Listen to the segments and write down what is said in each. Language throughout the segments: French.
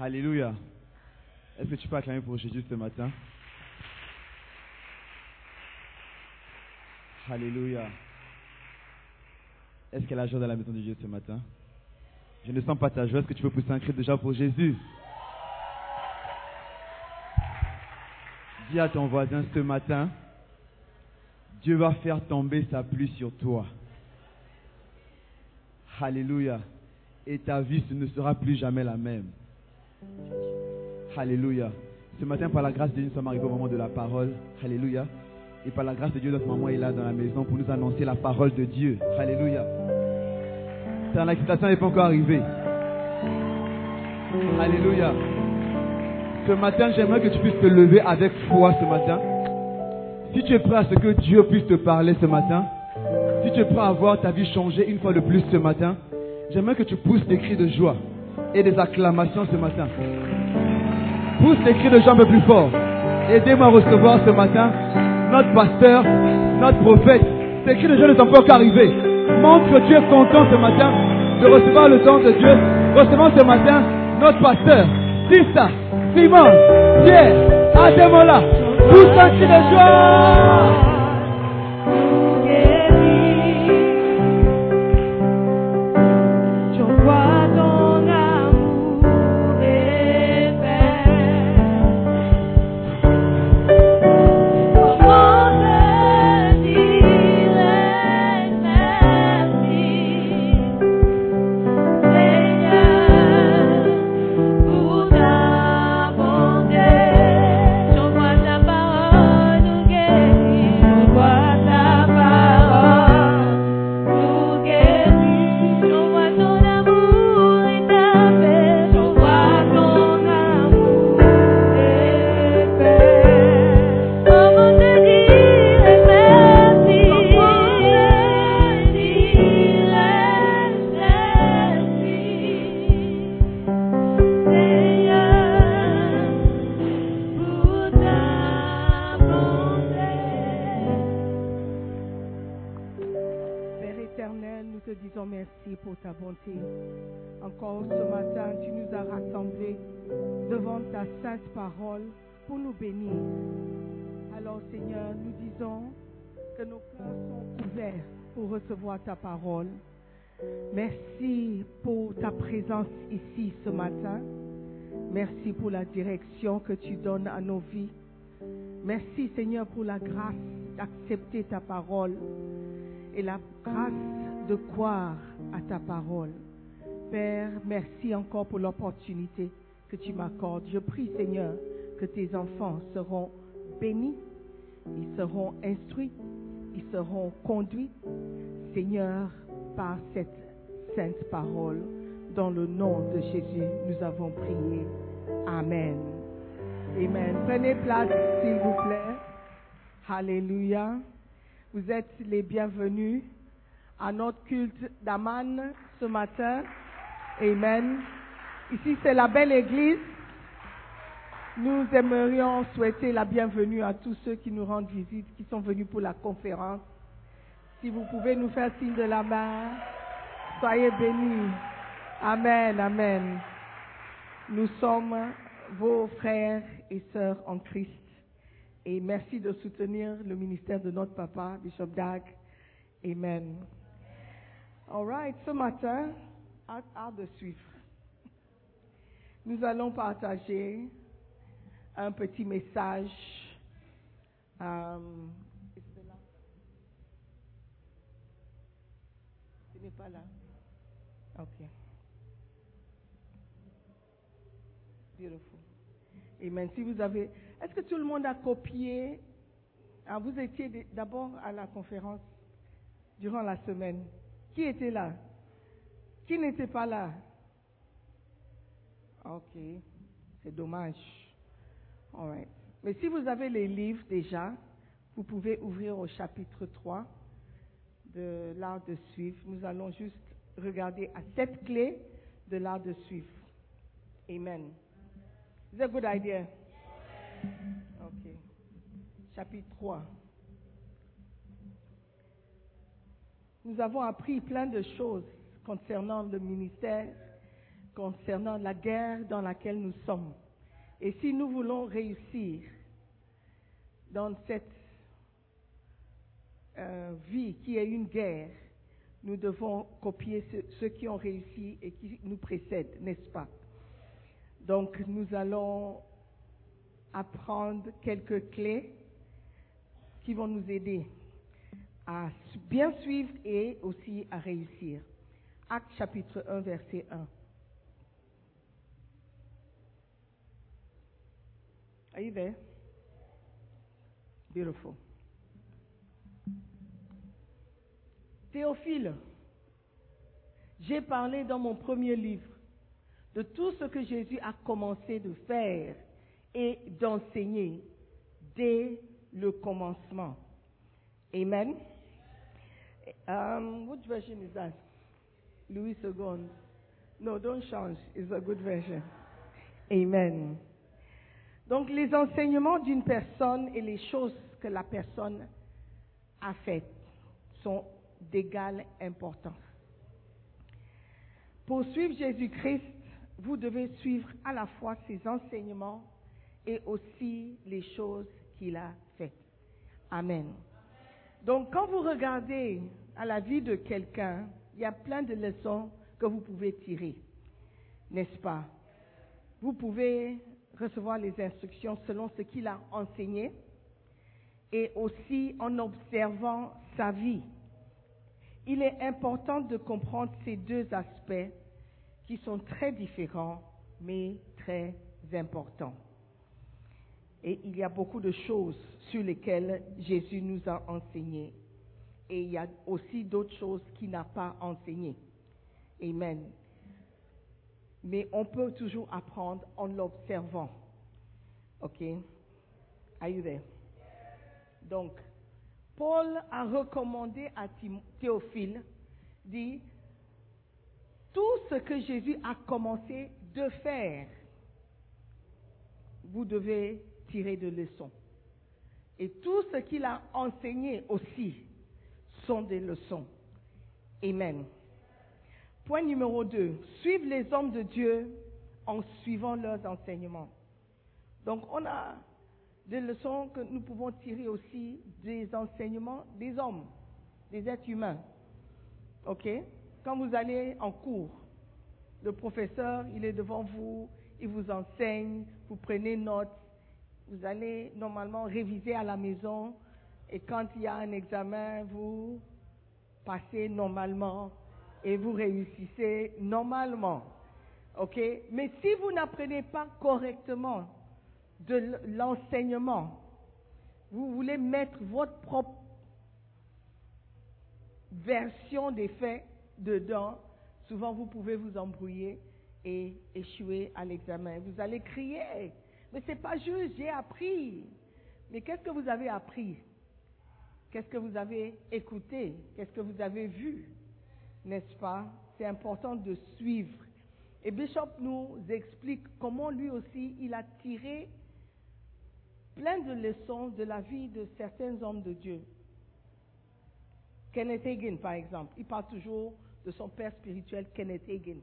Alléluia. Est-ce que tu peux acclamer pour Jésus ce matin? Alléluia. Est-ce qu'il y a la joie dans la maison de Dieu ce matin? Je ne sens pas ta joie. Est-ce que tu peux pousser un cri joie pour Jésus? Dis à ton voisin ce matin, Dieu va faire tomber sa pluie sur toi. Alléluia. Et ta vie ce ne sera plus jamais la même. Alléluia. Ce matin, par la grâce de Dieu, nous sommes arrivés au moment de la parole. Alléluia. Et par la grâce de Dieu, notre maman est là dans la maison pour nous annoncer la parole de Dieu. Alléluia. Car l'excitation n'est pas encore arrivée. Alléluia. Ce matin, j'aimerais que tu puisses te lever avec foi ce matin. Si tu es prêt à ce que Dieu puisse te parler ce matin, si tu es prêt à voir ta vie changer une fois de plus ce matin, j'aimerais que tu pousses des cris de joie et des acclamations ce matin. Pousse des cris de peu plus fort. Aidez-moi à recevoir ce matin notre pasteur, notre prophète. Ces cris de joie ne sont pas encore arrivés. Montre que tu es content ce matin de recevoir le don de Dieu. Recevons ce matin notre pasteur, Sista, Simon, Pierre, Ademola. Pousse un cri de joie. Pour la direction que tu donnes à nos vies. Merci Seigneur pour la grâce d'accepter ta parole et la grâce de croire à ta parole. Père, merci encore pour l'opportunité que tu m'accordes. Je prie, Seigneur, que tes enfants seront bénis, ils seront instruits, ils seront conduits, Seigneur, par cette sainte parole. Dans le nom de Jésus, nous avons prié. Amen. Amen. Prenez place, s'il vous plaît. Alléluia. Vous êtes les bienvenus à notre culte d'Aman ce matin. Amen. Ici, c'est la belle église. Nous aimerions souhaiter la bienvenue à tous ceux qui nous rendent visite, qui sont venus pour la conférence. Si vous pouvez nous faire signe de la main, soyez bénis. Amen, amen. Nous sommes vos frères et sœurs en Christ. Et merci de soutenir le ministère de notre papa, Bishop Dag. Amen. All right, ce matin, hâte, de suivre. Nous allons partager un petit message. Um, ce n'est pas là. Ok. Beautiful. Amen. Si vous avez, est-ce que tout le monde a copié? Ah, Vous étiez d'abord à la conférence durant la semaine. Qui était là? Qui n'était pas là? Ok, c'est dommage. All right. Mais si vous avez les livres déjà, vous pouvez ouvrir au chapitre 3 de l'art de suivre. Nous allons juste regarder à cette clé de l'art de suivre. Amen. Is a good idea? Ok. Chapitre 3. Nous avons appris plein de choses concernant le ministère, concernant la guerre dans laquelle nous sommes. Et si nous voulons réussir dans cette euh, vie qui est une guerre, nous devons copier ce- ceux qui ont réussi et qui nous précèdent, n'est-ce pas? Donc nous allons apprendre quelques clés qui vont nous aider à bien suivre et aussi à réussir. Acte chapitre 1, verset 1. Are you? Beautiful. Théophile, j'ai parlé dans mon premier livre de tout ce que Jésus a commencé de faire et d'enseigner dès le commencement. Amen. Um, which version is that? Louis II. No, don't change. It's a good version. Amen. Donc les enseignements d'une personne et les choses que la personne a faites sont d'égale importance. Pour suivre Jésus-Christ, vous devez suivre à la fois ses enseignements et aussi les choses qu'il a faites. Amen. Donc quand vous regardez à la vie de quelqu'un, il y a plein de leçons que vous pouvez tirer, n'est-ce pas? Vous pouvez recevoir les instructions selon ce qu'il a enseigné et aussi en observant sa vie. Il est important de comprendre ces deux aspects qui sont très différents mais très importants. Et il y a beaucoup de choses sur lesquelles Jésus nous a enseigné. Et il y a aussi d'autres choses qu'il n'a pas enseignées. Amen. Mais on peut toujours apprendre en l'observant. OK? Are you there? Donc, Paul a recommandé à Théophile, dit, tout ce que Jésus a commencé de faire, vous devez tirer de leçons. Et tout ce qu'il a enseigné aussi sont des leçons. Amen. Point numéro 2. Suivre les hommes de Dieu en suivant leurs enseignements. Donc on a des leçons que nous pouvons tirer aussi des enseignements des hommes, des êtres humains. OK? Quand vous allez en cours, le professeur, il est devant vous, il vous enseigne, vous prenez note, vous allez normalement réviser à la maison et quand il y a un examen, vous passez normalement et vous réussissez normalement. OK? Mais si vous n'apprenez pas correctement de l'enseignement, vous voulez mettre votre propre version des faits dedans, souvent vous pouvez vous embrouiller et échouer à l'examen. Vous allez crier, mais c'est pas juste, j'ai appris. Mais qu'est-ce que vous avez appris? Qu'est-ce que vous avez écouté? Qu'est-ce que vous avez vu? N'est-ce pas? C'est important de suivre. Et Bishop nous explique comment lui aussi, il a tiré plein de leçons de la vie de certains hommes de Dieu. Kenneth Hagin, par exemple, il parle toujours de son père spirituel, Kenneth Hagin,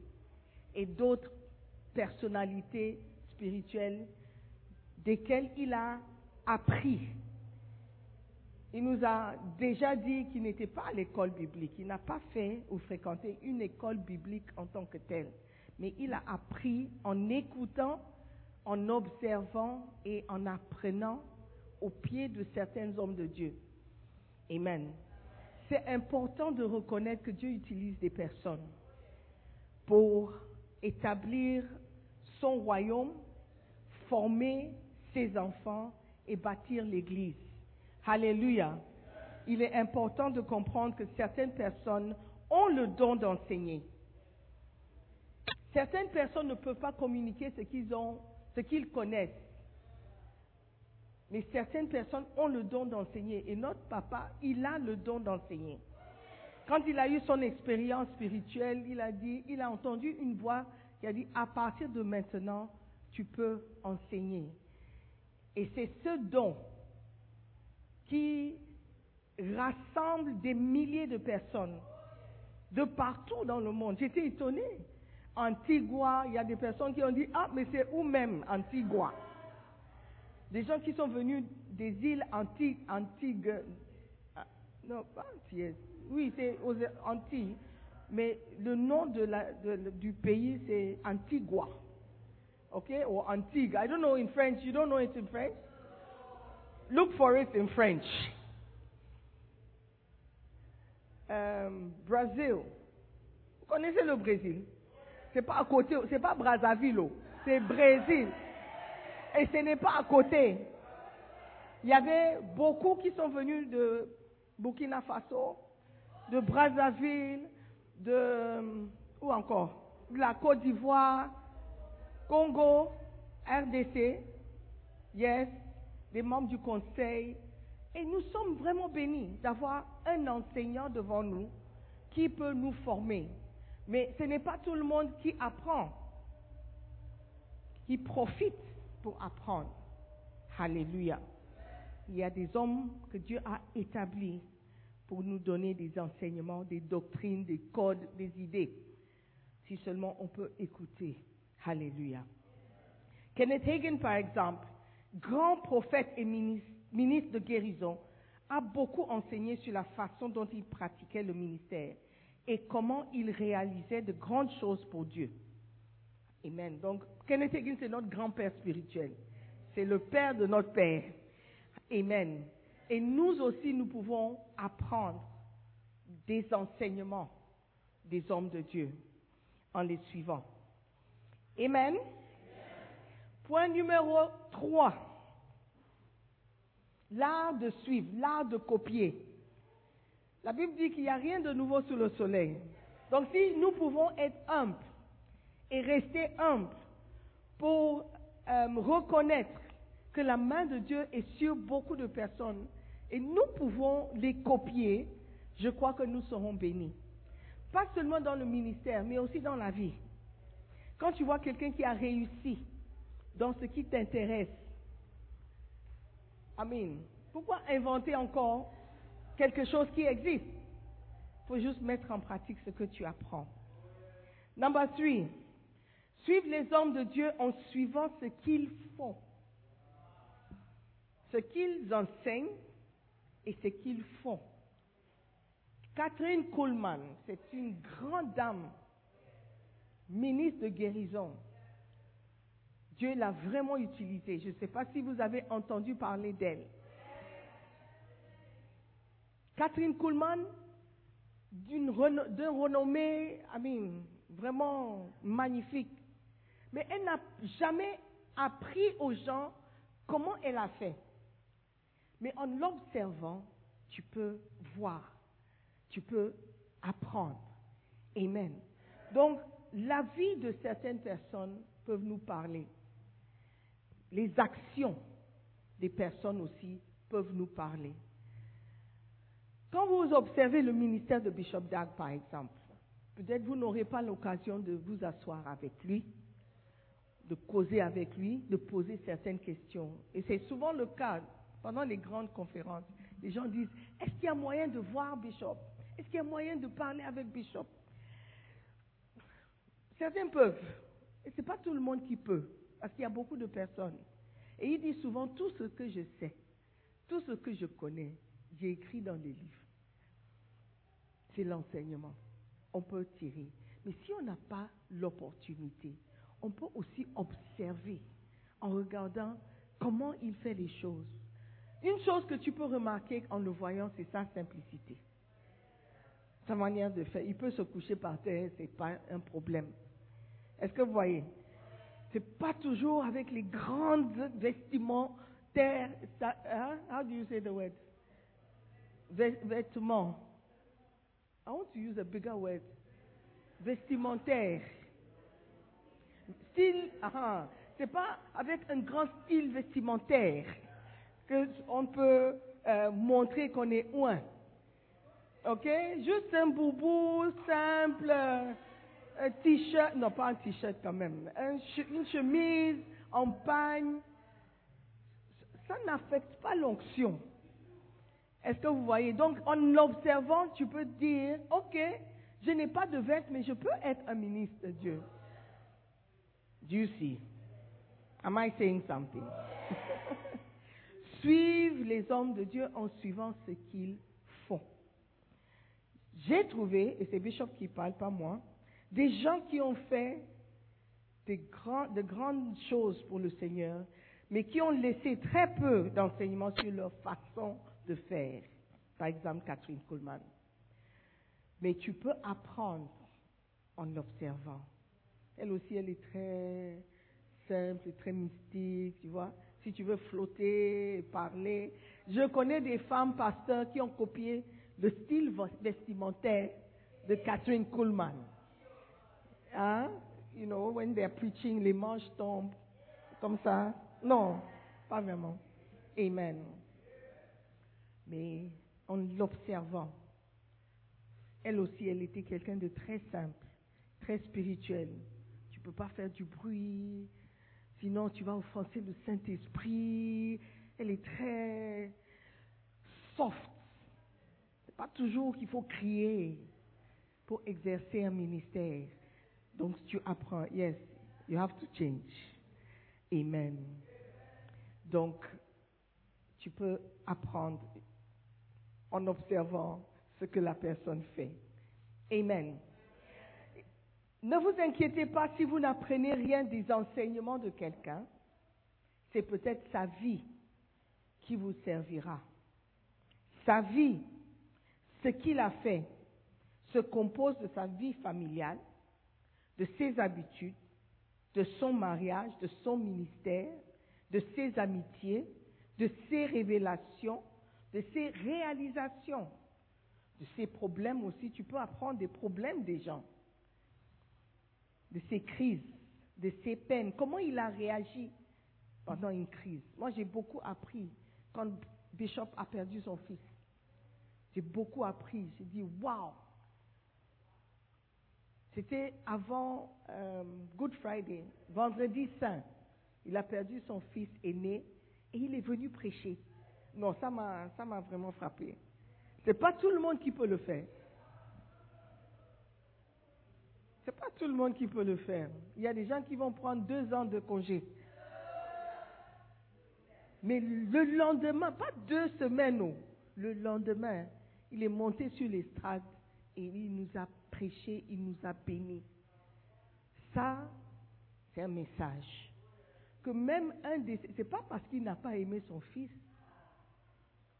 et d'autres personnalités spirituelles desquelles il a appris. Il nous a déjà dit qu'il n'était pas à l'école biblique. Il n'a pas fait ou fréquenté une école biblique en tant que telle. Mais il a appris en écoutant, en observant et en apprenant au pied de certains hommes de Dieu. Amen. C'est important de reconnaître que Dieu utilise des personnes pour établir son royaume, former ses enfants et bâtir l'Église. Alléluia. Il est important de comprendre que certaines personnes ont le don d'enseigner. Certaines personnes ne peuvent pas communiquer ce qu'ils ont, ce qu'ils connaissent. Mais certaines personnes ont le don d'enseigner. Et notre papa, il a le don d'enseigner. Quand il a eu son expérience spirituelle, il a dit, il a entendu une voix qui a dit, à partir de maintenant, tu peux enseigner. Et c'est ce don qui rassemble des milliers de personnes de partout dans le monde. J'étais étonnée. Antigua, il y a des personnes qui ont dit, ah, mais c'est où même Antigua Des gens qui sont venus des îles Antilles, Antigues, ah, non, pas Antilles, oui, c'est aux Antilles, mais le nom du pays, c'est Antigua. Okay, or Antigua. I don't know in French. You don't know it in French? Look for it in French. Euh, Brazil. Vous connaissez le Brésil? C'est pas à côté, c'est pas Brazzaville, c'est Brésil. Et ce n'est pas à côté. Il y avait beaucoup qui sont venus de Burkina Faso, de Brazzaville, de où encore De la Côte d'Ivoire, Congo, RDC, yes, des membres du conseil. Et nous sommes vraiment bénis d'avoir un enseignant devant nous qui peut nous former. Mais ce n'est pas tout le monde qui apprend, qui profite pour apprendre. Alléluia. Il y a des hommes que Dieu a établis pour nous donner des enseignements, des doctrines, des codes, des idées. Si seulement on peut écouter. Alléluia. Kenneth Hagin, par exemple, grand prophète et ministre, ministre de guérison, a beaucoup enseigné sur la façon dont il pratiquait le ministère et comment il réalisait de grandes choses pour Dieu. Amen. Donc, Kenneth Hagin, c'est notre grand-père spirituel. C'est le père de notre père. Amen. Et nous aussi, nous pouvons apprendre des enseignements des hommes de Dieu en les suivant. Amen. Point numéro 3. L'art de suivre, l'art de copier. La Bible dit qu'il n'y a rien de nouveau sous le soleil. Donc si nous pouvons être humbles et rester humbles pour euh, reconnaître que la main de Dieu est sur beaucoup de personnes et nous pouvons les copier, je crois que nous serons bénis. Pas seulement dans le ministère, mais aussi dans la vie. Quand tu vois quelqu'un qui a réussi dans ce qui t'intéresse, Amen. Pourquoi inventer encore quelque chose qui existe? Il faut juste mettre en pratique ce que tu apprends. Number three, suivre les hommes de Dieu en suivant ce qu'ils font, ce qu'ils enseignent et ce qu'ils font. Catherine Kuhlman, c'est une grande dame, ministre de guérison. Dieu l'a vraiment utilisée. Je ne sais pas si vous avez entendu parler d'elle. Catherine Kuhlman, d'une reno- d'un renommée, vraiment magnifique. Mais elle n'a jamais appris aux gens comment elle a fait. Mais en l'observant, tu peux voir, tu peux apprendre. Amen. Donc, la vie de certaines personnes peuvent nous parler. Les actions des personnes aussi peuvent nous parler. Quand vous observez le ministère de Bishop Dag, par exemple, peut-être vous n'aurez pas l'occasion de vous asseoir avec lui, de causer avec lui, de poser certaines questions. Et c'est souvent le cas pendant les grandes conférences. Les gens disent, est-ce qu'il y a moyen de voir Bishop? Est-ce qu'il y a moyen de parler avec Bishop? Certains peuvent. Et ce n'est pas tout le monde qui peut, parce qu'il y a beaucoup de personnes. Et il dit souvent, tout ce que je sais, tout ce que je connais, j'ai écrit dans des livres. C'est l'enseignement. On peut tirer. Mais si on n'a pas l'opportunité, on peut aussi observer en regardant comment il fait les choses. Une chose que tu peux remarquer en le voyant, c'est sa simplicité. Sa manière de faire. Il peut se coucher par terre, ce n'est pas un problème. Est-ce que vous voyez? C'est pas toujours avec les grandes vestimentaires. ça- hein? How do you say the word? Vêtements. I want to use a bigger word. Vestimentaire. Style, ah, c'est pas avec un grand style vestimentaire que on peut euh, montrer qu'on est loin. Ok? Juste un boubou simple, euh, un t-shirt, non pas un t-shirt quand même, une chemise en pagne. Ça n'affecte pas l'onction. Est-ce que vous voyez? Donc, en l'observant, tu peux dire, ok, je n'ai pas de veste, mais je peux être un ministre de Dieu. Do you see? Am I saying something? Suivre les hommes de Dieu en suivant ce qu'ils font. J'ai trouvé, et c'est Bishop qui parle, pas moi, des gens qui ont fait de grandes choses pour le Seigneur, mais qui ont laissé très peu d'enseignements sur leur façon de faire. Par exemple, Catherine Kuhlman. Mais tu peux apprendre en observant. Elle aussi, elle est très simple, très mystique, tu vois. Si tu veux flotter, parler. Je connais des femmes pasteurs qui ont copié le style vestimentaire de Catherine Kuhlman. Hein? You know, when they're preaching, les manches tombent comme ça. Non, pas vraiment. Amen. Mais en l'observant, elle aussi, elle était quelqu'un de très simple, très spirituel. Peux pas faire du bruit, sinon tu vas offenser le Saint-Esprit. Elle est très soft. C'est pas toujours qu'il faut crier pour exercer un ministère. Donc tu apprends, yes, you have to change. Amen. Donc, tu peux apprendre en observant ce que la personne fait. Amen. Ne vous inquiétez pas si vous n'apprenez rien des enseignements de quelqu'un. C'est peut-être sa vie qui vous servira. Sa vie, ce qu'il a fait, se compose de sa vie familiale, de ses habitudes, de son mariage, de son ministère, de ses amitiés, de ses révélations, de ses réalisations, de ses problèmes aussi. Tu peux apprendre des problèmes des gens, de ses crises, de ses peines, comment il a réagi pendant une crise. Moi, j'ai beaucoup appris quand Bishop a perdu son fils. J'ai beaucoup appris. J'ai dit, waouh! C'était avant euh, Good Friday, vendredi saint. Il a perdu son fils aîné et il est venu prêcher. Non, ça m'a, ça m'a vraiment frappé. C'est pas tout le monde qui peut le faire. C'est pas tout le monde qui peut le faire. Il y a des gens qui vont prendre deux ans de congé. Mais le lendemain, pas deux semaines, non. Le lendemain, il est monté sur l'estrade et il nous a prêché, il nous a bénis. Ça, c'est un message. Que même un des. C'est pas parce qu'il n'a pas aimé son fils.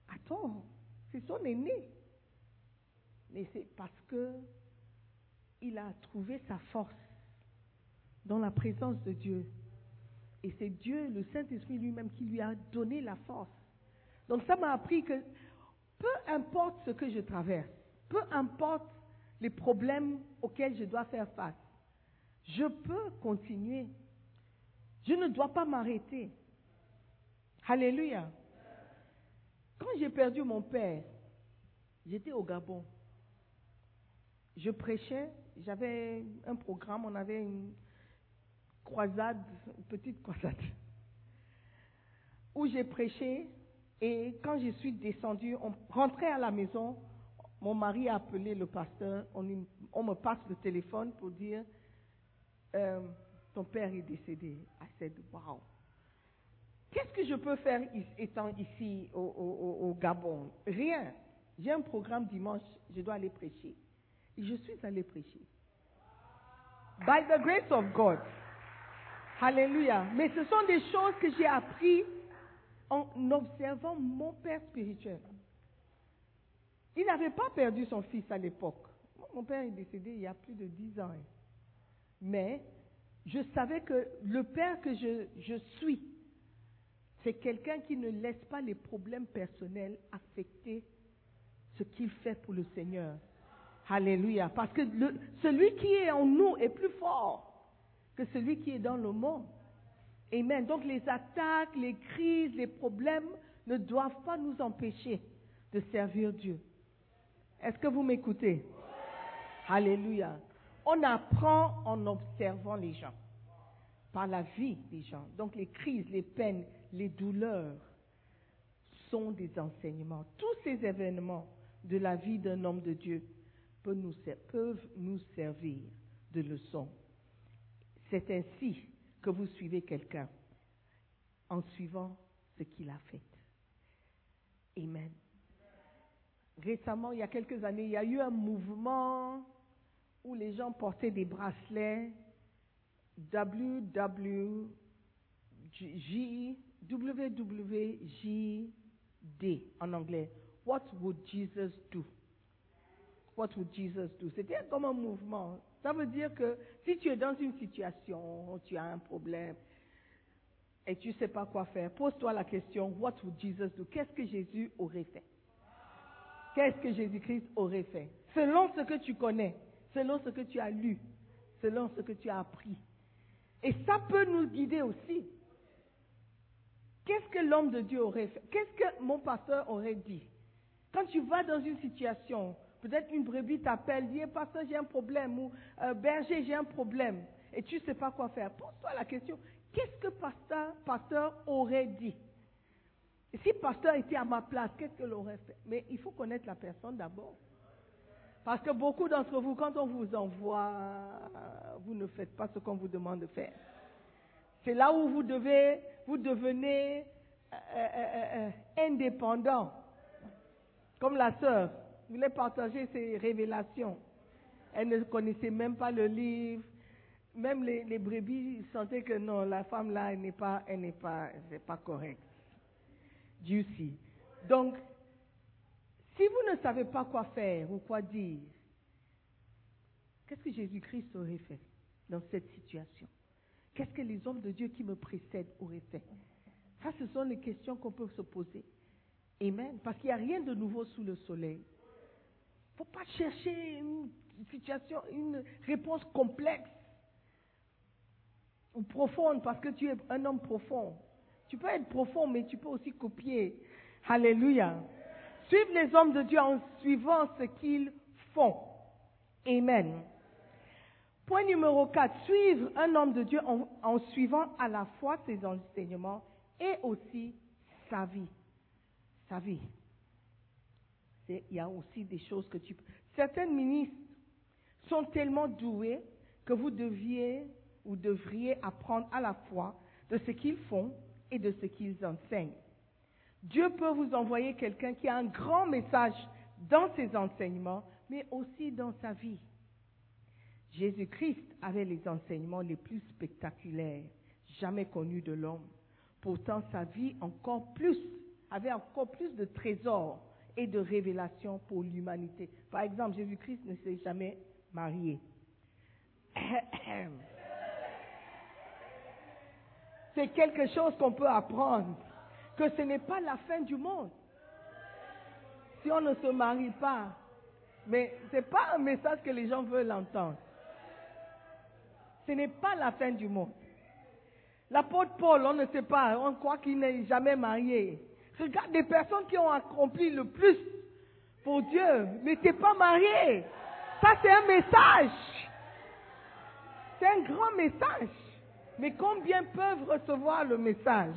Attends, c'est son aîné. Mais c'est parce que il a trouvé sa force dans la présence de Dieu. Et c'est Dieu, le Saint-Esprit lui-même, qui lui a donné la force. Donc ça m'a appris que peu importe ce que je traverse, peu importe les problèmes auxquels je dois faire face, je peux continuer. Je ne dois pas m'arrêter. Alléluia. Quand j'ai perdu mon père, j'étais au Gabon. Je prêchais, j'avais un programme, on avait une croisade, une petite croisade, où j'ai prêché et quand je suis descendue, on rentrait à la maison, mon mari a appelé le pasteur, on, me passe le téléphone pour dire, euh, ton père est décédé. I said, wow. Qu'est-ce que je peux faire étant ici au Gabon? Rien. J'ai un programme dimanche, je dois aller prêcher. Je suis allé prêcher. By the grace of God. Alléluia. Mais ce sont des choses que j'ai appris en observant mon père spirituel. Il n'avait pas perdu son fils à l'époque. Mon père est décédé il y a plus de dix ans. Mais je savais que le père que je suis, c'est quelqu'un qui ne laisse pas les problèmes personnels affecter ce qu'il fait pour le Seigneur. Alléluia. Parce que celui qui est en nous est plus fort que celui qui est dans le monde. Amen. Donc les attaques, les crises, les problèmes ne doivent pas nous empêcher de servir Dieu. Est-ce que vous m'écoutez? Alléluia. On apprend en observant les gens, par la vie des gens. Donc les crises, les peines, les douleurs sont des enseignements. Tous ces événements de la vie d'un homme de Dieu peuvent nous servir de leçon. C'est ainsi que vous suivez quelqu'un en suivant ce qu'il a fait. Amen. Récemment, il y a quelques années, il y a eu un mouvement où les gens portaient des bracelets WWJ, WWJD en anglais. What would Jesus do? What would Jesus do? C'était comme un mouvement. Ça veut dire que si tu es dans une situation, tu as un problème et tu ne sais pas quoi faire, pose-toi la question, what would Jesus do? Qu'est-ce que Jésus aurait fait? Qu'est-ce que Jésus-Christ aurait fait? Selon ce que tu connais, selon ce que tu as lu, selon ce que tu as appris. Et ça peut nous guider aussi. Qu'est-ce que l'homme de Dieu aurait fait? Qu'est-ce que mon pasteur aurait dit? Quand tu vas dans une situation, peut-être une brebis t'appelle, dit, Eh, pasteur, j'ai un problème, ou euh, berger, j'ai un problème, et tu ne sais pas quoi faire. Pose-toi la question, qu'est-ce que pasteur, aurait dit? Si pasteur était à ma place, qu'est-ce qu'il aurait fait? Mais il faut connaître la personne d'abord. Parce que beaucoup d'entre vous, quand on vous envoie, vous ne faites pas ce qu'on vous demande de faire. C'est là où vous devez, vous devenez euh, euh, indépendant. Comme la sœur, voulez partager ses révélations. Elle ne connaissait même pas le livre. Même les, les brebis sentaient que non, la femme là, elle n'est pas, elle n'est pas, c'est pas correct. Donc, si vous ne savez pas quoi faire ou quoi dire, qu'est-ce que Jésus-Christ aurait fait dans cette situation? Qu'est-ce que les hommes de Dieu qui me précèdent auraient fait? Ça, ce sont les questions qu'on peut se poser. Amen. Parce qu'il n'y a rien de nouveau sous le soleil. Faut pas chercher une situation, une réponse complexe ou profonde parce que tu es un homme profond. Tu peux être profond, mais tu peux aussi copier. Alléluia. Suivre les hommes de Dieu en suivant ce qu'ils font. Amen. Point numéro 4. Suivre un homme de Dieu en suivant à la fois ses enseignements et aussi sa vie. Sa vie. Il y a aussi des choses que tu peux. Certains ministres sont tellement doués que vous deviez ou devriez apprendre à la fois de ce qu'ils font et de ce qu'ils enseignent. Dieu peut vous envoyer quelqu'un qui a un grand message dans ses enseignements, mais aussi dans sa vie. Jésus-Christ avait les enseignements les plus spectaculaires jamais connus de l'homme. Pourtant, sa vie encore plus, avait encore plus de trésors et de révélations pour l'humanité. Par exemple, Jésus-Christ ne s'est jamais marié. C'est quelque chose qu'on peut apprendre, que ce n'est pas la fin du monde. Si on ne se marie pas, mais ce n'est pas un message que les gens veulent entendre. Ce n'est pas la fin du monde. L'apôtre Paul, on ne sait pas, on croit qu'il n'est jamais marié. Regarde des personnes qui ont accompli le plus pour Dieu, mais tu n'es pas marié. Ça, c'est un message. C'est un grand message. Mais combien peuvent recevoir le message?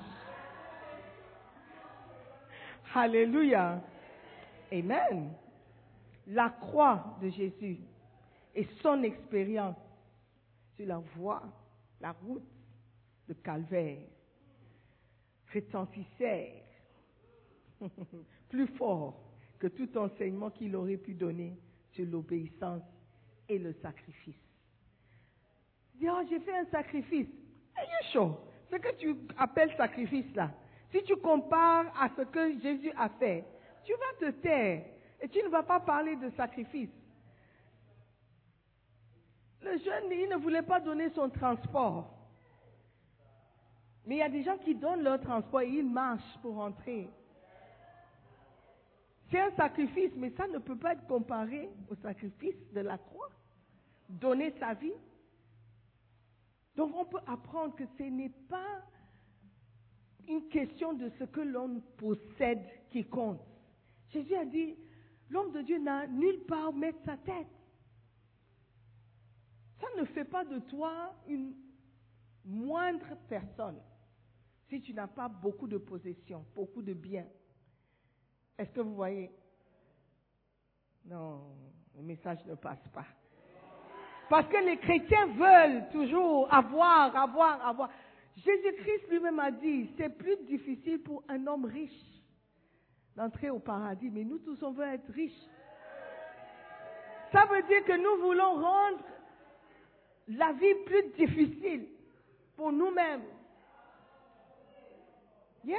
Alléluia. Amen. La croix de Jésus et son expérience sur la voie, la route de calvaire retentissèrent plus fort que tout enseignement qu'il aurait pu donner sur l'obéissance et le sacrifice. Dit, oh, j'ai fait un sacrifice. Are you? Ce que tu appelles sacrifice là, si tu compares à ce que Jésus a fait, tu vas te taire et tu ne vas pas parler de sacrifice. Le jeune, il ne voulait pas donner son transport. Mais il y a des gens qui donnent leur transport et ils marchent pour rentrer. C'est un sacrifice, mais ça ne peut pas être comparé au sacrifice de la croix. Donner sa vie. Donc on peut apprendre que ce n'est pas une question de ce que l'homme possède qui compte. Jésus a dit, l'homme de Dieu n'a nulle part où mettre sa tête. Ça ne fait pas de toi une moindre personne si tu n'as pas beaucoup de possessions, beaucoup de biens. Est-ce que vous voyez? Non. le message ne passe pas. Parce que les chrétiens veulent toujours avoir, avoir, avoir. Jésus-Christ lui-même a dit, c'est plus difficile pour un homme riche d'entrer au paradis, mais nous tous on veut être riches. Ça veut dire que nous voulons rendre la vie plus difficile pour nous-mêmes. Yeah.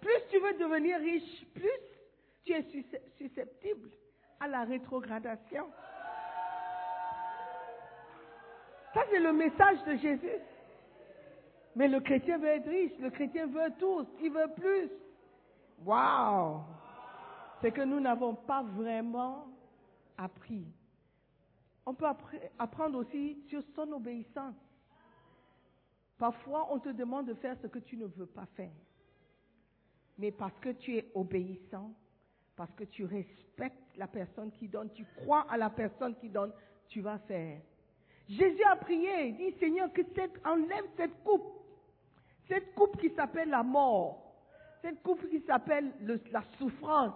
Plus tu veux devenir riche, plus tu es sus- susceptible à la rétrogradation. Ça, c'est le message de Jésus. Mais le chrétien veut être riche, le chrétien veut tous, il veut plus. Waouh! C'est que nous n'avons pas vraiment appris. On peut appre- apprendre aussi sur son obéissance. Parfois, on te demande de faire ce que tu ne veux pas faire. Mais parce que tu es obéissant, parce que tu respectes la personne qui donne, tu crois à la personne qui donne, tu vas faire. Jésus a prié, il dit Seigneur, que cette, enlève cette coupe, cette coupe qui s'appelle la mort, cette coupe qui s'appelle le- la souffrance,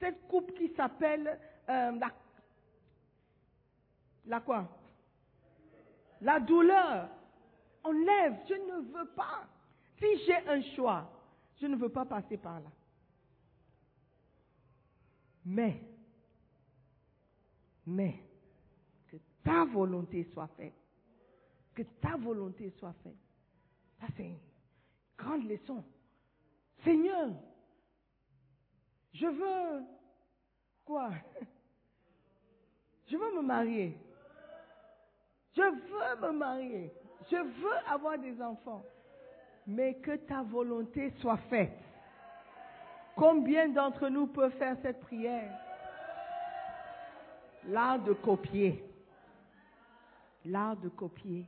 cette coupe qui s'appelle euh, la, la quoi? La douleur. Enlève, je ne veux pas. Si j'ai un choix, je ne veux pas passer par là. Mais, mais, que ta volonté soit faite. Que ta volonté soit faite. Ça, c'est une grande leçon. Seigneur, je veux quoi? Je veux me marier. Je veux me marier. Je veux avoir des enfants. Mais que ta volonté soit faite. Combien d'entre nous peuvent faire cette prière? L'art de copier. L'art de copier.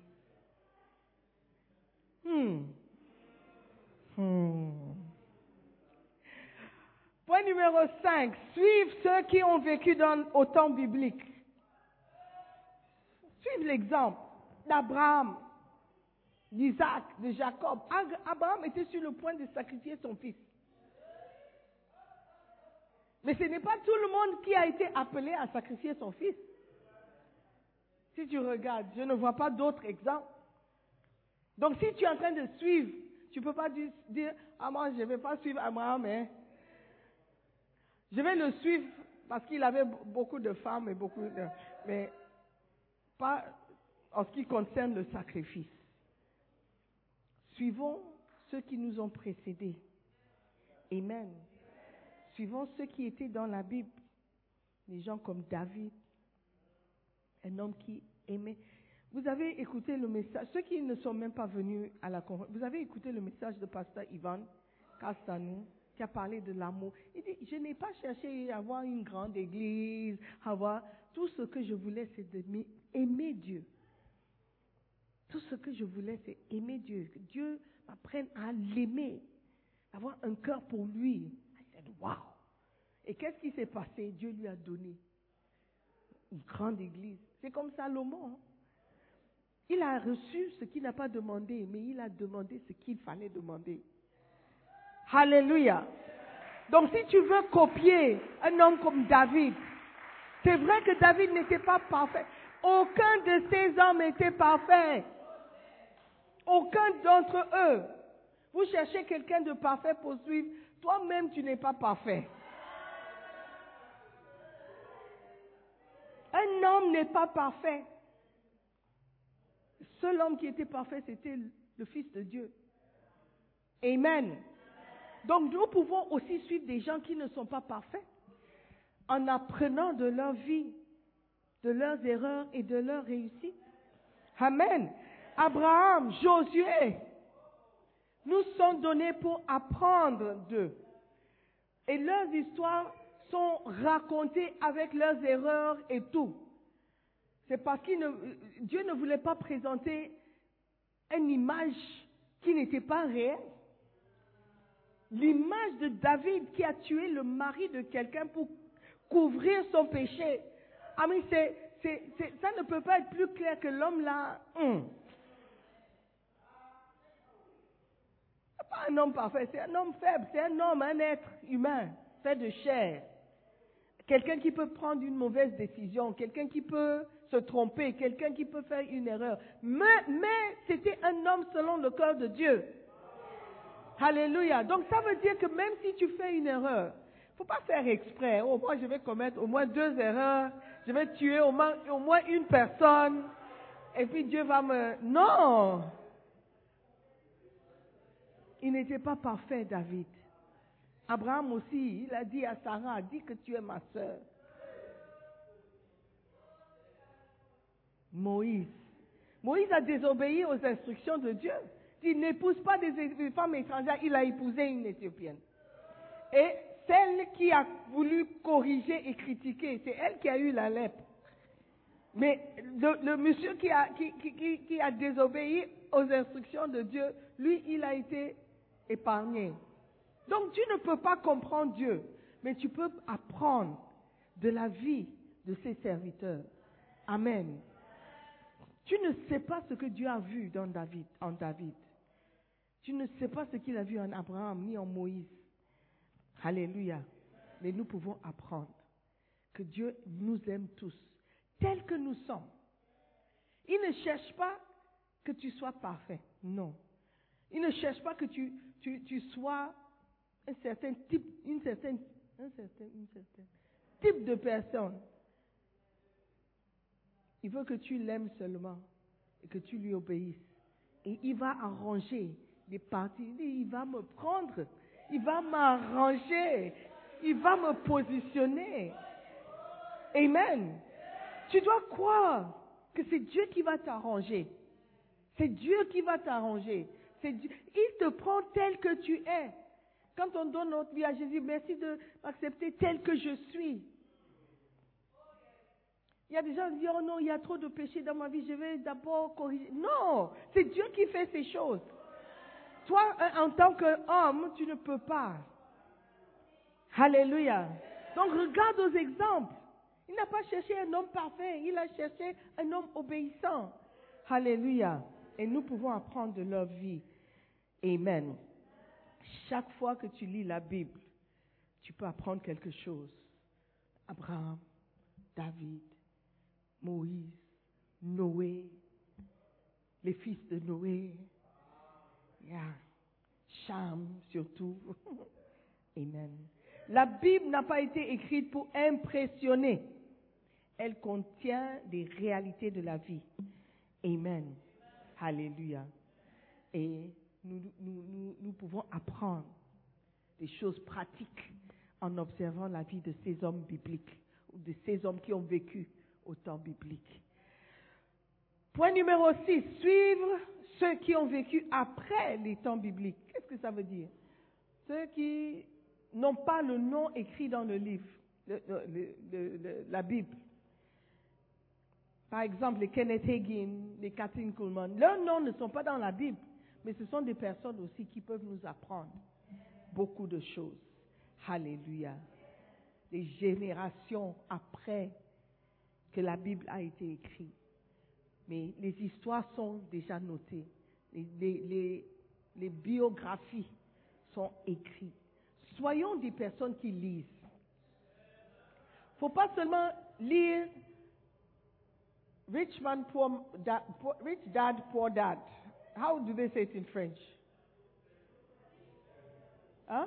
Hmm. Hmm. Point numéro 5. Suivre ceux qui ont vécu dans, au temps biblique. Suivre l'exemple d'Abraham, d'Isaac, de Jacob. Abraham était sur le point de sacrifier son fils. Mais ce n'est pas tout le monde qui a été appelé à sacrifier son fils. Si tu regardes, je ne vois pas d'autres exemples. Donc si tu es en train de suivre, tu ne peux pas dire, ah moi je ne vais pas suivre Abraham, hein. Je vais le suivre parce qu'il avait beaucoup de femmes et beaucoup de... Mais pas en ce qui concerne le sacrifice. Suivons ceux qui nous ont précédés. Amen. Suivons ceux qui étaient dans la Bible. Des gens comme David, un homme qui aimait. Vous avez écouté le message, ceux qui ne sont même pas venus à la conférence, vous avez écouté le message de Pasteur Ivan Castanou qui a parlé de l'amour. Il dit, je n'ai pas cherché à avoir une grande église, avoir tout ce que je voulais, c'est aimer Dieu. Tout ce que je voulais, c'est aimer Dieu. Que Dieu m'apprenne à l'aimer, avoir un cœur pour lui. I said, wow. Et qu'est-ce qui s'est passé? Dieu lui a donné une grande église. C'est comme Salomon. hein. Il a reçu ce qu'il n'a pas demandé, mais il a demandé ce qu'il fallait demander. Alléluia. Donc si tu veux copier un homme comme David, c'est vrai que David n'était pas parfait. Aucun de ces hommes n'était parfait. Aucun d'entre eux. Vous cherchez quelqu'un de parfait pour suivre. Toi-même, tu n'es pas parfait. Homme n'est pas parfait. Seul homme qui était parfait, c'était le Fils de Dieu. Amen. Donc nous pouvons aussi suivre des gens qui ne sont pas parfaits en apprenant de leur vie, de leurs erreurs et de leurs réussites. Amen. Abraham, Josué, nous sont donnés pour apprendre d'eux. Et leurs histoires sont racontées avec leurs erreurs et tout. C'est parce que Dieu ne voulait pas présenter une image qui n'était pas réelle. L'image de David qui a tué le mari de quelqu'un pour couvrir son péché. Ah mais ça ne peut pas être plus clair que l'homme là. hum. C'est pas un homme parfait, c'est un homme faible, c'est un homme, un être humain, fait de chair. Quelqu'un qui peut prendre une mauvaise décision, quelqu'un qui peut se tromper, quelqu'un qui peut faire une erreur. Mais, c'était un homme selon le cœur de Dieu. Alléluia. Donc ça veut dire que même si tu fais une erreur, faut pas faire exprès. Oh, moi je vais commettre au moins deux erreurs, je vais tuer au moins une personne, et puis Dieu va me... Non Il n'était pas parfait, David. Abraham aussi, il a dit à Sarah, dis que tu es ma sœur. Moïse. Moïse a désobéi aux instructions de Dieu. Il n'épouse pas des femmes étrangères, il a épousé une Éthiopienne. Et celle qui a voulu corriger et critiquer, c'est elle qui a eu la lèpre. Mais le, monsieur qui a désobéi aux instructions de Dieu, lui, il a été épargné. Donc tu ne peux pas comprendre Dieu, mais tu peux apprendre de la vie de ses serviteurs. Amen. Tu ne sais pas ce que Dieu a vu dans David, en David. Tu ne sais pas ce qu'il a vu en Abraham ni en Moïse. Alléluia. Mais nous pouvons apprendre que Dieu nous aime tous, tels que nous sommes. Il ne cherche pas que tu sois parfait. Non. Il ne cherche pas que tu, sois un certain type, une certaine, un certain, une certaine type de personne. Il veut que tu l'aimes seulement et que tu lui obéisses. Et il va arranger les parties. Il va me prendre. Il va m'arranger. Il va me positionner. Amen. Tu dois croire que c'est Dieu qui va t'arranger. C'est Dieu qui va t'arranger. Il te prend tel que tu es. Quand on donne notre vie à Jésus, merci de m'accepter tel que je suis. Il y a des gens qui disent, oh non, il y a trop de péchés dans ma vie, je vais d'abord corriger. Non, c'est Dieu qui fait ces choses. Toi, en en tant qu'homme, tu ne peux pas. Alléluia. Donc regarde aux exemples. Il n'a pas cherché un homme parfait, il a cherché un homme obéissant. Alléluia. Et nous pouvons apprendre de leur vie. Amen. Chaque fois que tu lis la Bible, tu peux apprendre quelque chose. Abraham, David, Moïse, Noé, les fils de Noé, yeah. Cham surtout. Amen. La Bible n'a pas été écrite pour impressionner. Elle contient des réalités de la vie. Amen. Alléluia. Et nous, pouvons apprendre des choses pratiques en observant la vie de ces hommes bibliques, ou de ces hommes qui ont vécu au temps biblique. Point numéro 6, suivre ceux qui ont vécu après les temps bibliques. Qu'est-ce que ça veut dire? Ceux qui n'ont pas le nom écrit dans le livre, la Bible. Par exemple, les Kenneth Hagin, les Catherine Kuhlman, leurs noms ne sont pas dans la Bible, mais ce sont des personnes aussi qui peuvent nous apprendre beaucoup de choses. Alléluia. Des générations après que la Bible a été écrite. Mais les histoires sont déjà notées. Les, biographies sont écrites. Soyons des personnes qui lisent. Il ne faut pas seulement lire rich dad, poor dad. How do they say it in French? Hein?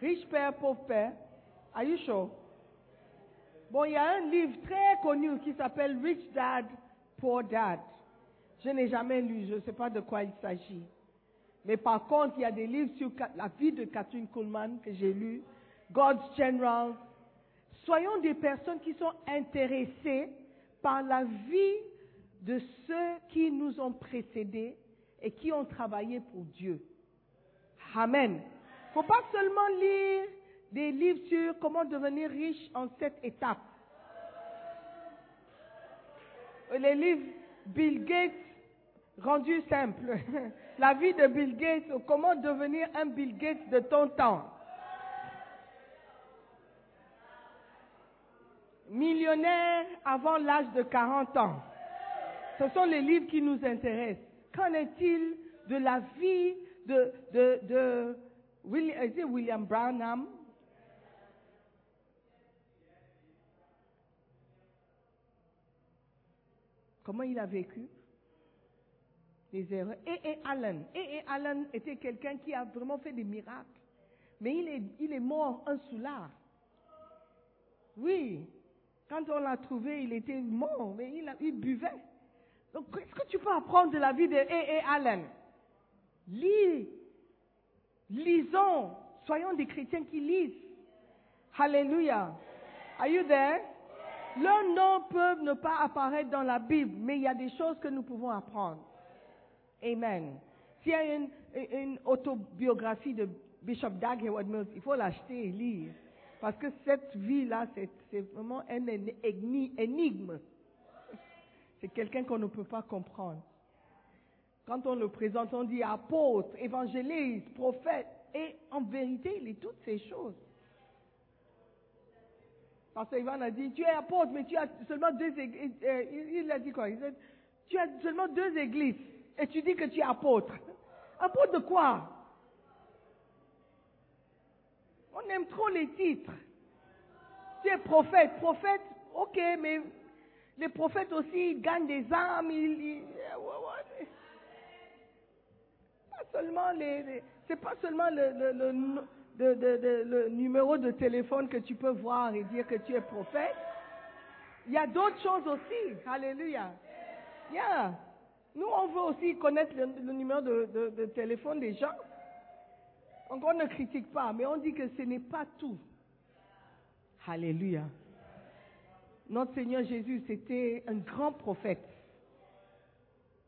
Riche père, pauvre père. Are you sure? Bon, il y a un livre très connu qui s'appelle Rich Dad, Poor Dad. Je n'ai jamais lu, je ne sais pas de quoi il s'agit. Mais par contre, il y a des livres sur la vie de Catherine Kuhlman que j'ai lu, God's General. Soyons des personnes qui sont intéressées par la vie de ceux qui nous ont précédés et qui ont travaillé pour Dieu. Amen. Faut pas seulement lire des livres sur comment devenir riche en sept étapes. Les livres Bill Gates rendus simples. La vie de Bill Gates, comment devenir un Bill Gates de ton temps. Millionnaire avant l'âge de 40 ans. Ce sont les livres qui nous intéressent. Qu'en est-il de la vie de, William, is? Comment il a vécu? Les erreurs. Et, et Allen. Et, et était quelqu'un qui a vraiment fait des miracles. Mais il est, mort un soulard. Oui. Quand on l'a trouvé, il était mort, mais il buvait. Donc, qu'est-ce que tu peux apprendre de la vie de A.A. Allen? Lis. Lisons. Soyons des chrétiens qui lisent. Alléluia. Are you there? Leurs noms peuvent ne pas apparaître dans la Bible, mais il y a des choses que nous pouvons apprendre. Amen. S'il y a une, autobiographie de Bishop Dag Heward Mills, il faut l'acheter et lire. Parce que cette vie-là, c'est vraiment un éni- énigme. C'est quelqu'un qu'on ne peut pas comprendre. Quand on le présente, on dit apôtre, évangéliste, prophète. Et en vérité, il est toutes ces choses. Pasteur Ivan a dit, tu es apôtre, mais tu as seulement deux églises. Il a dit quoi? Il a dit, Tu as seulement deux églises. Et tu dis que tu es apôtre. Apôtre de quoi? On aime trop les titres. Tu es prophète. Prophète, ok, mais les prophètes aussi ils gagnent des âmes. Ils, ils- euh. Pas seulement le, numéro de téléphone que tu peux voir et dire que tu es prophète. Il y a d'autres choses aussi. Alléluia. Yeah. Nous, on veut aussi connaître le, numéro de- de téléphone des gens. Donc, on ne critique pas, mais on dit que ce n'est pas tout. Alléluia. Notre Seigneur Jésus, c'était un grand prophète.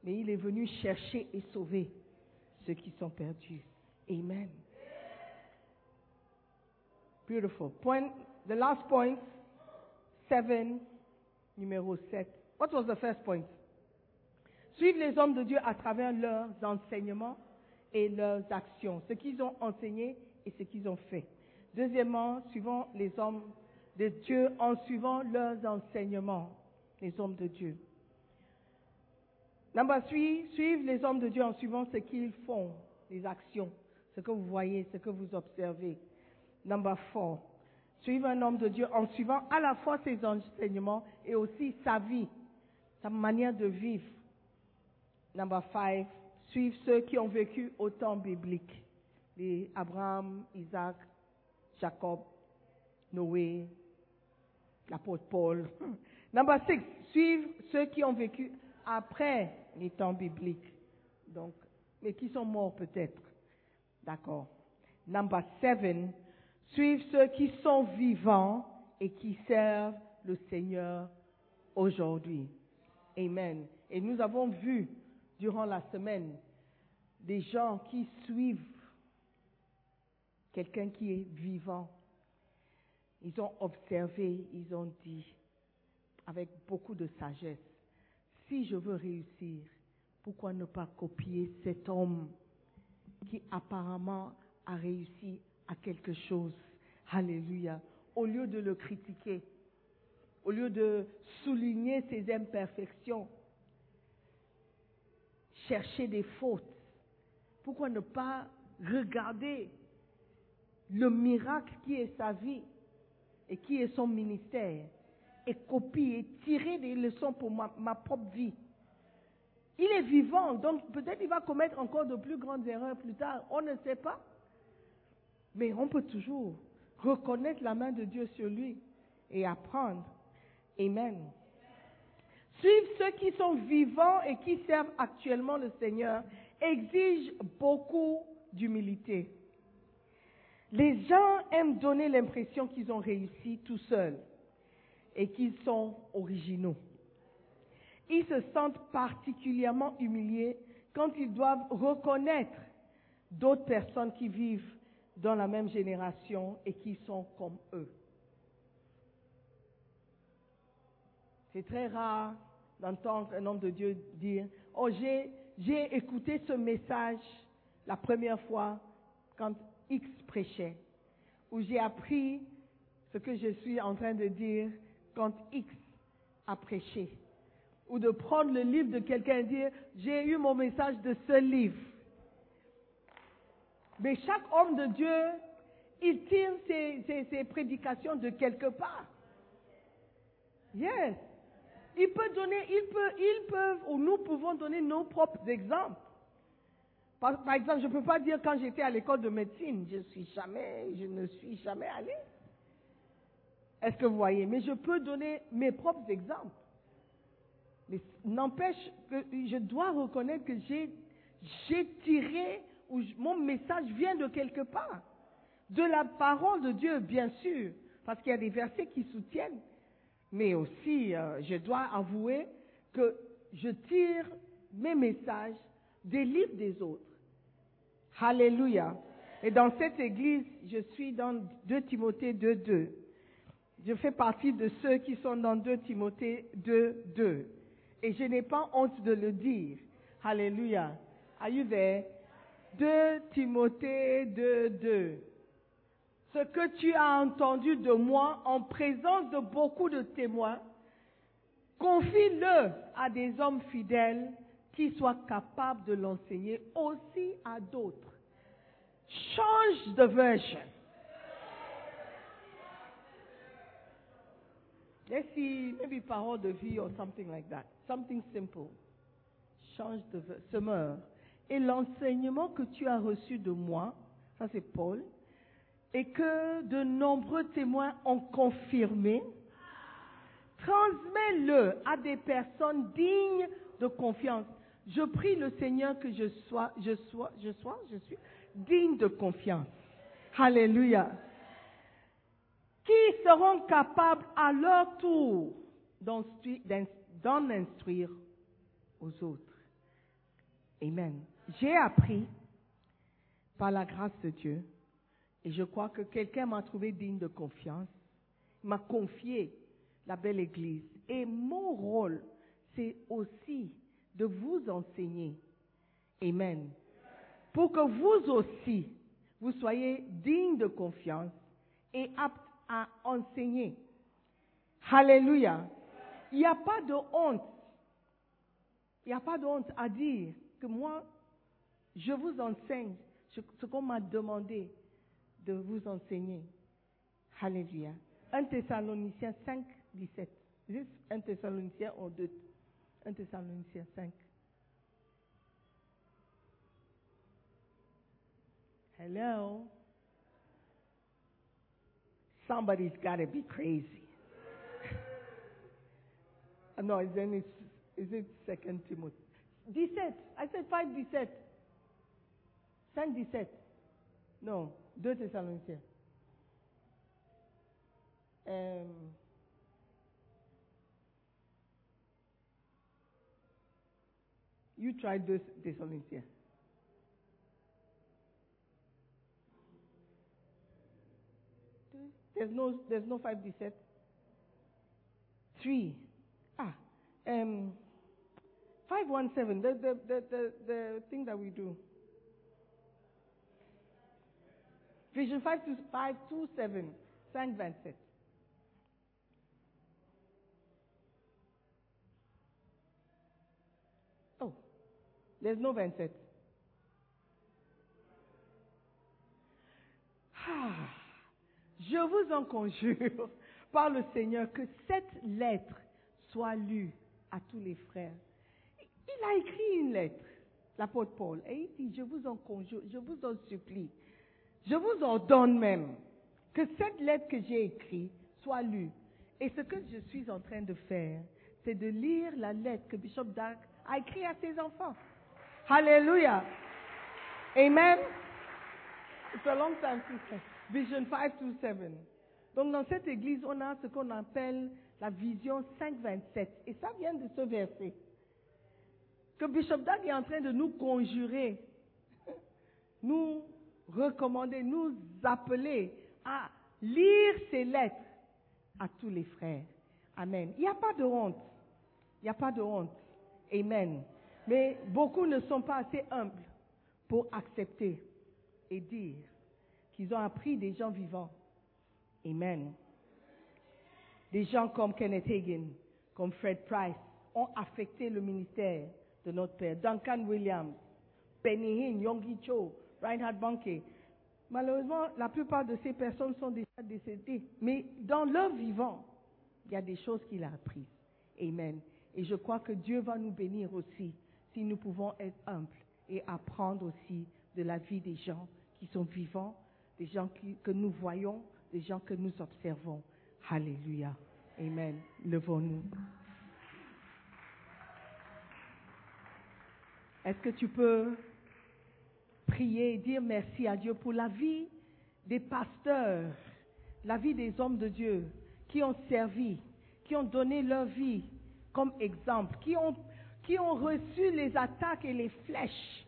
Mais il est venu chercher et sauver ceux qui sont perdus. Amen. Beautiful. Point, the last point, seven, numéro 7. What was the first point? Suivre les hommes de Dieu à travers leurs enseignements et leurs actions, ce qu'ils ont enseigné et ce qu'ils ont fait. Deuxièmement, suivant les hommes de Dieu en suivant leurs enseignements, les hommes de Dieu. Number three, suivre les hommes de Dieu en suivant ce qu'ils font, les actions, ce que vous voyez, ce que vous observez. Number four, suivre un homme de Dieu en suivant à la fois ses enseignements et aussi sa vie, sa manière de vivre. Number five, suivre ceux qui ont vécu au temps biblique. Les Abraham, Isaac, Jacob, Noé, l'apôtre Paul. Number six, suivre ceux qui ont vécu après les temps bibliques. Donc, mais qui sont morts peut-être. D'accord. Number seven, suivre ceux qui sont vivants et qui servent le Seigneur aujourd'hui. Amen. Et nous avons vu durant la semaine des gens qui suivent quelqu'un qui est vivant. Ils ont observé, ils ont dit, avec beaucoup de sagesse, si je veux réussir, pourquoi ne pas copier cet homme qui apparemment a réussi à quelque chose? Alléluia. Au lieu de le critiquer, au lieu de souligner ses imperfections, chercher des fautes, pourquoi ne pas regarder le miracle qui est sa vie? Et qui est son ministère et copier et tirer des leçons pour ma, ma propre vie. Il est vivant, donc peut-être il va commettre encore de plus grandes erreurs plus tard, on ne sait pas. Mais on peut toujours reconnaître la main de Dieu sur lui et apprendre. Amen. Suivre ceux qui sont vivants et qui servent actuellement le Seigneur exige beaucoup d'humilité. Les gens aiment donner l'impression qu'ils ont réussi tout seuls et qu'ils sont originaux. Ils se sentent particulièrement humiliés quand ils doivent reconnaître d'autres personnes qui vivent dans la même génération et qui sont comme eux. C'est très rare d'entendre un homme de Dieu dire, oh j'ai, écouté ce message la première fois quand X prêchait, ou j'ai appris ce que je suis en train de dire quand X a prêché, ou de prendre le livre de quelqu'un et dire, j'ai eu mon message de ce livre. Mais chaque homme de Dieu, il tire ses, ses- ses prédications de quelque part. Yes. il peut donner, il peut, ils peuvent, ou nous pouvons donner nos propres exemples. Par, exemple, je ne peux pas dire quand j'étais à l'école de médecine, je suis jamais, je ne suis jamais allé. Est-ce que vous voyez? Mais je peux donner mes propres exemples. Mais n'empêche que je dois reconnaître que j'ai, tiré, ou mon message vient de quelque part. De la parole de Dieu, bien sûr, parce qu'il y a des versets qui soutiennent. Mais aussi, euh, je dois avouer que je tire mes messages des livres des autres. Alléluia. Et dans cette église, je suis dans 2 Timothée 2, 2. Je fais partie de ceux qui sont dans 2 Timothée 2, 2. Et je n'ai pas honte de le dire. Alléluia. Are you there? 2 Timothée 2, 2. Ce que tu as entendu de moi en présence de beaucoup de témoins, confie-le à des hommes fidèles qui soient capables de l'enseigner aussi à d'autres. Change the version. Let's see, maybe parole de vie or something like that. Something simple. Change de semeur. Et l'enseignement que tu as reçu de moi, ça c'est Paul, et que de nombreux témoins ont confirmé, transmets-le à des personnes dignes de confiance. Je prie le Seigneur que je sois, je sois, je sois, je suis digne de confiance. Alléluia. Qui seront capables à leur tour d'en instruire aux autres? Amen. J'ai appris par la grâce de Dieu et je crois que quelqu'un m'a trouvé digne de confiance, m'a confié la belle Église. Et mon rôle, c'est aussi de vous enseigner. Amen. Pour que vous aussi, vous soyez dignes de confiance et aptes à enseigner. Alléluia. Il n'y a pas de honte. Il n'y a pas de honte à dire que moi, je vous enseigne ce qu'on m'a demandé de vous enseigner. Alléluia. 1 Thessaloniciens 5, 17. Juste 1 Thessaloniciens ou 2. 1 Thessaloniciens 5. Hello. Somebody's got to be crazy. Uh, no, then it's, is it Second Timothy? 17. I said 5, 17. 5, 17. Non, 2 Thessaloniciens. Euh, you try 2 Thessaloniciens. There's no, there's no 5 17. 3. Ah, um, 517, the, the, the, the, the thing that we do. Vision 5 to 5 to 7, 5 27. Oh, there's no 27. Ah, je vous en conjure par le Seigneur que cette lettre soit lue à tous les frères. Il a écrit une lettre, l'apôtre Paul, et il dit, je vous en conjure, je vous en supplie, je vous ordonne même que cette lettre que j'ai écrite soit lue. Et ce que je suis en train de faire, c'est de lire la lettre que Bishop Dark a écrite à ses enfants. Alléluia. Amen. It's a long time Vision 5 to 7. Donc dans cette église, on a ce qu'on appelle la vision 527. Et ça vient de ce verset. Que Bishop Dag est en train de nous conjurer, nous recommander, nous appeler à lire ces lettres à tous les frères. Amen. Il n'y a pas de honte. Il n'y a pas de honte. Amen. Mais beaucoup ne sont pas assez humbles pour accepter et dire qu'ils ont appris des gens vivants. Amen. Des gens comme Kenneth Hagin, comme Fred Price, ont affecté le ministère de notre Père. Duncan Williams, Penny Hinn, Yonggi Cho, Reinhard Bonnke. Malheureusement, la plupart de ces personnes sont déjà décédées. Mais dans leur vivant, il y a des choses qu'il a apprises. Amen. Et je crois que Dieu va nous bénir aussi si nous pouvons être humbles et apprendre aussi de la vie des gens qui sont vivants, des gens que nous voyons, des gens que nous observons. Alléluia. Amen. Levons-nous. Est-ce que tu peux prier et dire merci à Dieu pour la vie des pasteurs, la vie des hommes de Dieu qui ont servi, qui ont donné leur vie comme exemple, qui ont, qui ont reçu les attaques et les flèches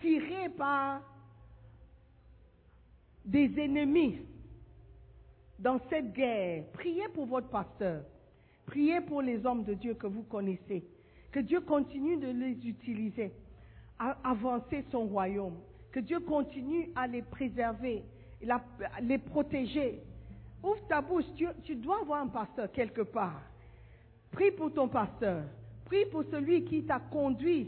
tirées par des ennemis dans cette guerre. Priez pour votre pasteur. Priez pour les hommes de Dieu que vous connaissez. Que Dieu continue de les utiliser à avancer son royaume. Que Dieu continue à les préserver, la- les protéger. Ouvre ta bouche. Tu, tu dois avoir un pasteur quelque part. Prie pour ton pasteur. Prie pour celui qui t'a conduit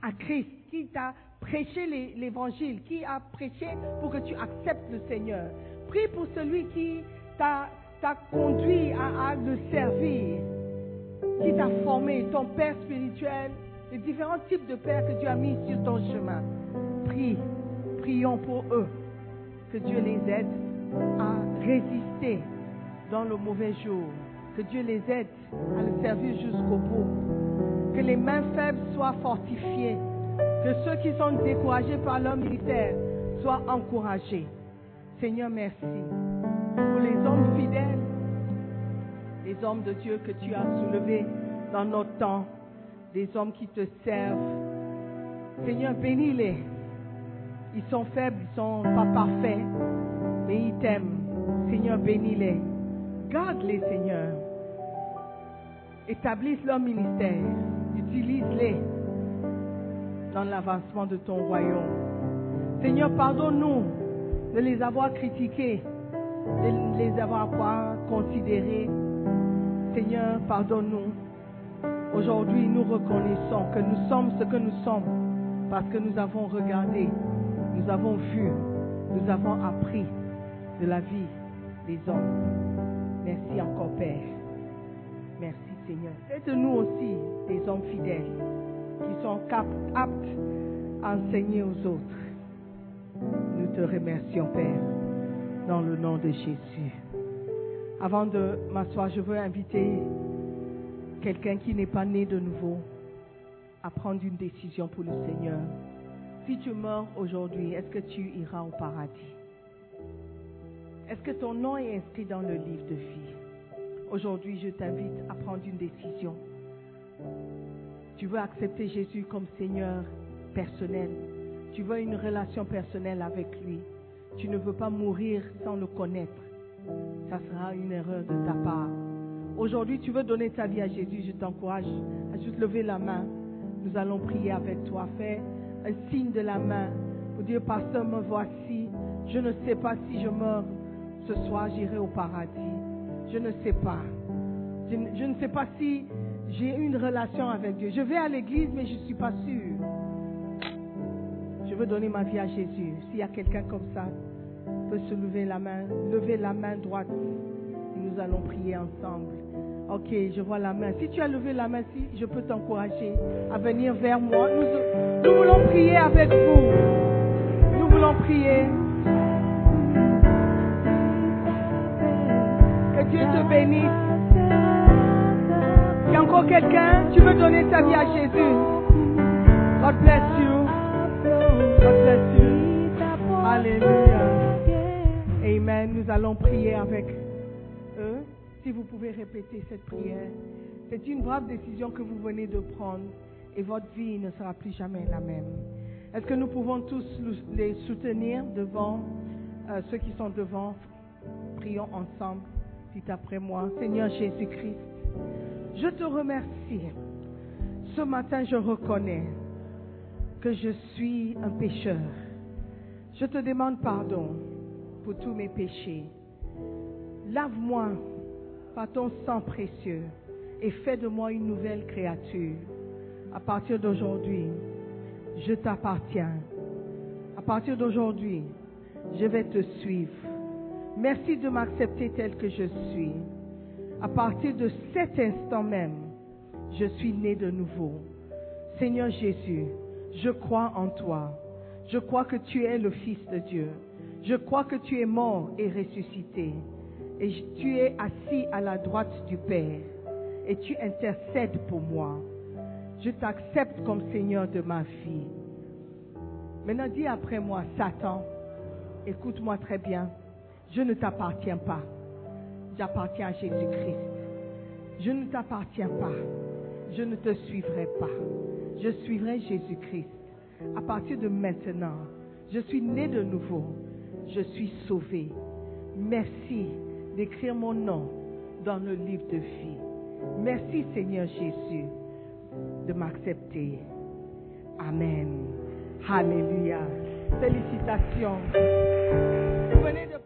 à Christ, qui t'a prêché les- l'évangile, qui a prêché pour que tu acceptes le Seigneur. Prie pour celui qui t'a conduit à, le servir, qui t'a formé, ton père spirituel, les différents types de pères que Dieu a mis sur ton chemin. Prie, prions pour eux, que Dieu les aide à résister dans le mauvais jour, que Dieu les aide à le servir jusqu'au bout, que les mains faibles soient fortifiées, que ceux qui sont découragés par leur militaire soient encouragés. Seigneur, merci pour les hommes fidèles, les hommes de Dieu que tu as soulevés dans notre temps, des hommes qui te servent. Seigneur, bénis-les. Ils sont faibles, ils sont pas parfaits, mais ils t'aiment. Seigneur, bénis-les. Garde-les, Seigneur. Établisse leur ministère. Utilise-les dans l'avancement de ton royaume. Seigneur, pardonne-nous de les avoir critiqués, de les avoir pas considérés. Seigneur, pardonne-nous. Aujourd'hui, nous reconnaissons que nous sommes ce que nous sommes parce que nous avons regardé, nous avons vu, nous avons appris de la vie des hommes. Merci encore, Père. Merci, Seigneur. Faites-nous aussi des hommes fidèles qui sont aptes à enseigner aux autres. Nous te remercions, Père, dans le nom de Jésus. Avant de m'asseoir, je veux inviter quelqu'un qui n'est pas né de nouveau à prendre une décision pour le Seigneur. Si tu meurs aujourd'hui, est-ce que tu iras au paradis? Est-ce que ton nom est inscrit dans le livre de vie? Aujourd'hui, je t'invite à prendre une décision. Tu veux accepter Jésus comme Seigneur personnel. Tu veux une relation personnelle avec lui. Tu ne veux pas mourir sans le connaître. Ça sera une erreur de ta part. Aujourd'hui, tu veux donner ta vie à Jésus. Je t'encourage à juste lever la main. Nous allons prier avec toi. Fais un signe de la main pour dire, Pasteur, me voici. Je ne sais pas si je meurs ce soir, j'irai au paradis. Je ne sais pas. Je, ne- je ne sais pas si j'ai une relation avec Dieu. Je vais à l'église, mais je ne suis pas sûre. Je veux donner ma vie à Jésus. S'il y a quelqu'un comme ça, peut se lever la main, lever la main droite. Nous allons prier ensemble. Ok, je vois la main. Si tu as levé la main, si je peux t'encourager à venir vers moi. Nous, nous voulons prier avec vous. Nous voulons prier. Que Dieu te bénisse. Encore quelqu'un, tu veux donner ta vie à Jésus. God bless you. God bless you. Alléluia. Amen. Nous allons prier avec eux. Si vous pouvez répéter cette prière. C'est une brave décision que vous venez de prendre et votre vie ne sera plus jamais la même. Est-ce que nous pouvons tous le- les soutenir devant euh, ceux qui sont devant? Prions ensemble, dites après moi. Seigneur Jésus-Christ, je te remercie. Ce matin, je reconnais que je suis un pécheur. Je te demande pardon pour tous mes péchés. Lave-moi par ton sang précieux et fais de moi une nouvelle créature. À partir d'aujourd'hui, je t'appartiens. À partir d'aujourd'hui, je vais te suivre. Merci de m'accepter tel que je suis. À partir de cet instant même, je suis né de nouveau. Seigneur Jésus, je crois en toi. Je crois que tu es le Fils de Dieu. Je crois que tu es mort et ressuscité. Et tu es assis à la droite du Père. Et tu intercèdes pour moi. Je t'accepte comme Seigneur de ma vie. Maintenant, dis après moi, Satan, écoute-moi très bien. Je ne t'appartiens pas. J'appartiens à Jésus-Christ. Je ne t'appartiens pas. Je ne te suivrai pas. Je suivrai Jésus-Christ. À partir de maintenant, je suis né de nouveau. Je suis sauvé. Merci d'écrire mon nom dans le livre de vie. Merci Seigneur Jésus de m'accepter. Amen. Alléluia. Félicitations. Vous venez de.